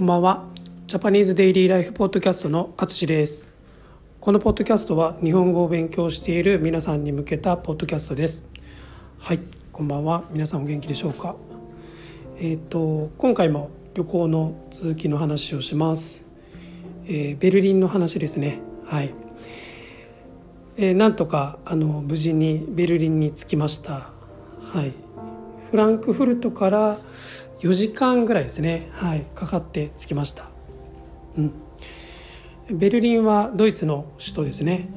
こんばんは。ジャパニーズデイリーライフポッドキャストのあつしです。このポッドキャストは日本語を勉強している皆さんに向けたポッドキャストです。はい、こんばんは。皆さんお元気でしょうか？えっ、ー、と今回も旅行の続きの話をします。えー、ベルリンの話ですね。はい。えー、なんとかあの無事にベルリンに着きました。はい。フランクフルトから4時間ぐらいですね、はい、かかって着きました、うん、ベルリンはドイツの首都ですね。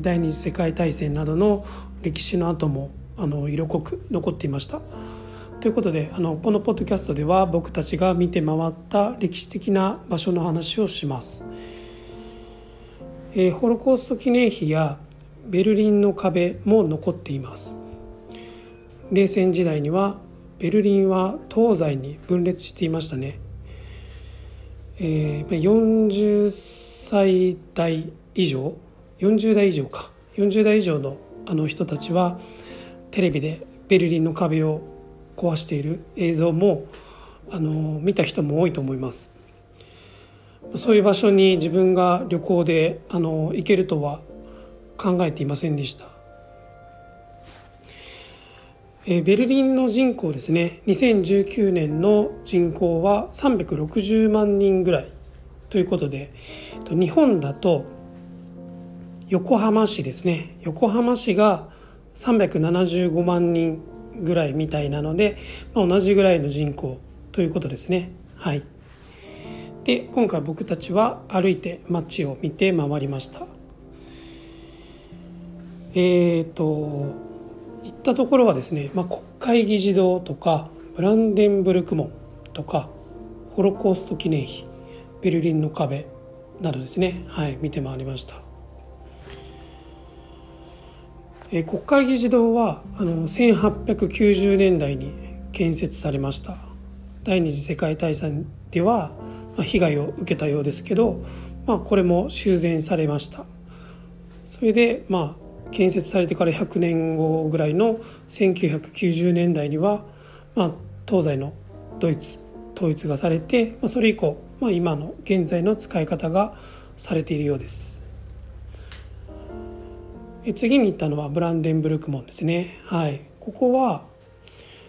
第二次世界大戦などの歴史の後もあの色濃く残っていました。ということであのこのポッドキャストでは僕たちが見て回った歴史的な場所の話をします、えー、ホロコースト記念碑やベルリンの壁も残っています。冷戦時代にはベルリンは東西に分裂していましたね、えー、40歳代以上40代以上か。40代以上のあの人たちはテレビでベルリンの壁を壊している映像もあの見た人も多いと思います。そういう場所に自分が旅行であの行けるとは考えていませんでした。えベルリンの人口ですね。2019年の人口は360万人ぐらいということで日本だと横浜市ですね。横浜市が375万人ぐらいみたいなので、まあ、同じぐらいの人口ということですね。はい。で今回僕たちは歩いて街を見て回りました。えっ、ー、と行ったところはですね、まあ、国会議事堂とかブランデンブルク門とかホロコースト記念碑ベルリンの壁などですね、はい、見て回りました。え国会議事堂はあの1890年代に建設されました第二次世界大戦では、まあ、被害を受けたようですけど、まあ、これも修繕されましたそれでまあ建設されてから100年後ぐらいの1990年代には、まあ、東西のドイツ統一がされて、まあ、それ以降、まあ、今の現在の使い方がされているようです。次に行ったのはブランデンブルク門ですね。はい。ここは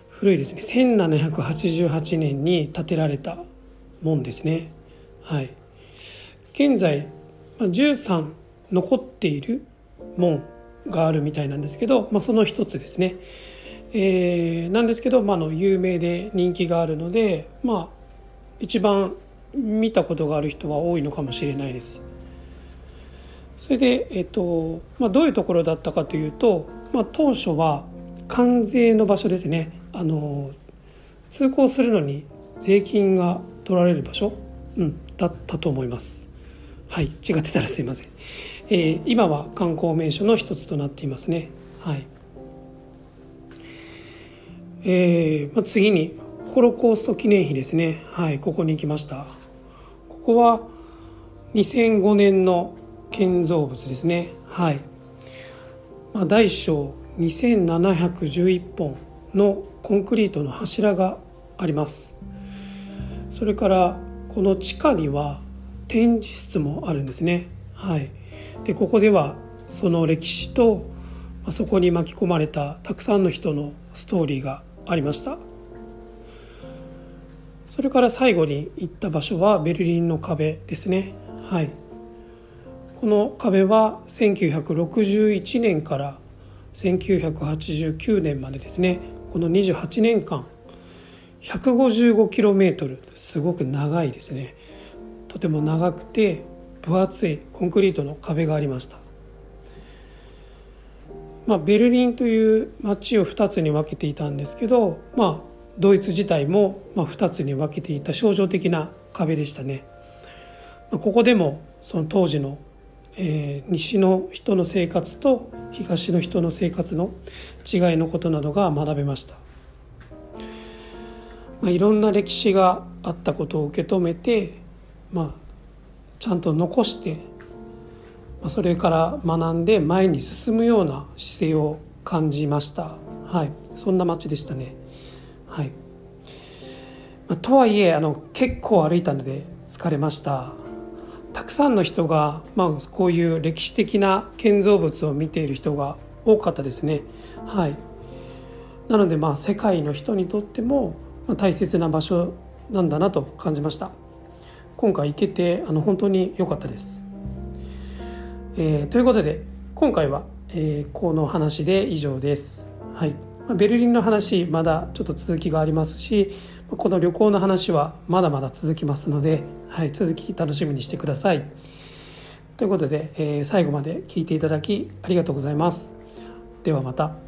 古いですね。1788年に建てられた門ですね。はい。現在13残っている門があるみたいなんですけど、まあ、その一つですね、えー、なんですけど、まあ、の有名で人気があるので、まあ、一番見たことがある人は多いのかもしれないです。それで、えっとまあ、どういうところだったかというと、まあ、当初は関税の場所ですねあの通行するのに税金が取られる場所、うん、だったと思います。はい違ってたらすいません。えー、今は観光名所の一つとなっていますね。はい。えーまあ、次にホロコースト記念碑ですね、はい、ここに来ました。ここは2005年の建造物ですね。はい、まあ、大小2711本のコンクリートの柱があります。それからこの地下には展示室もあるんですね。はい。でここではその歴史とそこに巻き込まれたたくさんの人のストーリーがありました。それから最後に行った場所はベルリンの壁ですね。はい。この壁は1961年から1989年までですね。この28年間 155km すごく長いですね。とても長くて分厚いコンクリートの壁がありました、まあ、ベルリンという街を2つに分けていたんですけど、まあ、ドイツ自体も2つに分けていた象徴的な壁でしたね、まあ、ここでもその当時の、えー、西の人の生活と東の人の生活の違いのことなどが学べました、まあ、いろんな歴史があったことを受け止めてまあちゃんと残してそれから学んで前に進むような姿勢を感じました。はい。そんな街でしたね。はい。まあ、とはいえあの結構歩いたので疲れました。たくさんの人が、まあ、こういう歴史的な建造物を見ている人が多かったですね。はい。なのでまあ世界の人にとっても大切な場所なんだなと感じました。今回行けてあの本当に良かったです、えー、ということで今回は、えー、この話で以上です。はい。ベルリンの話まだちょっと続きがありますしこの旅行の話はまだまだ続きますので、はい、続き楽しみにしてください。ということで、えー、最後まで聞いていただきありがとうございます。ではまた。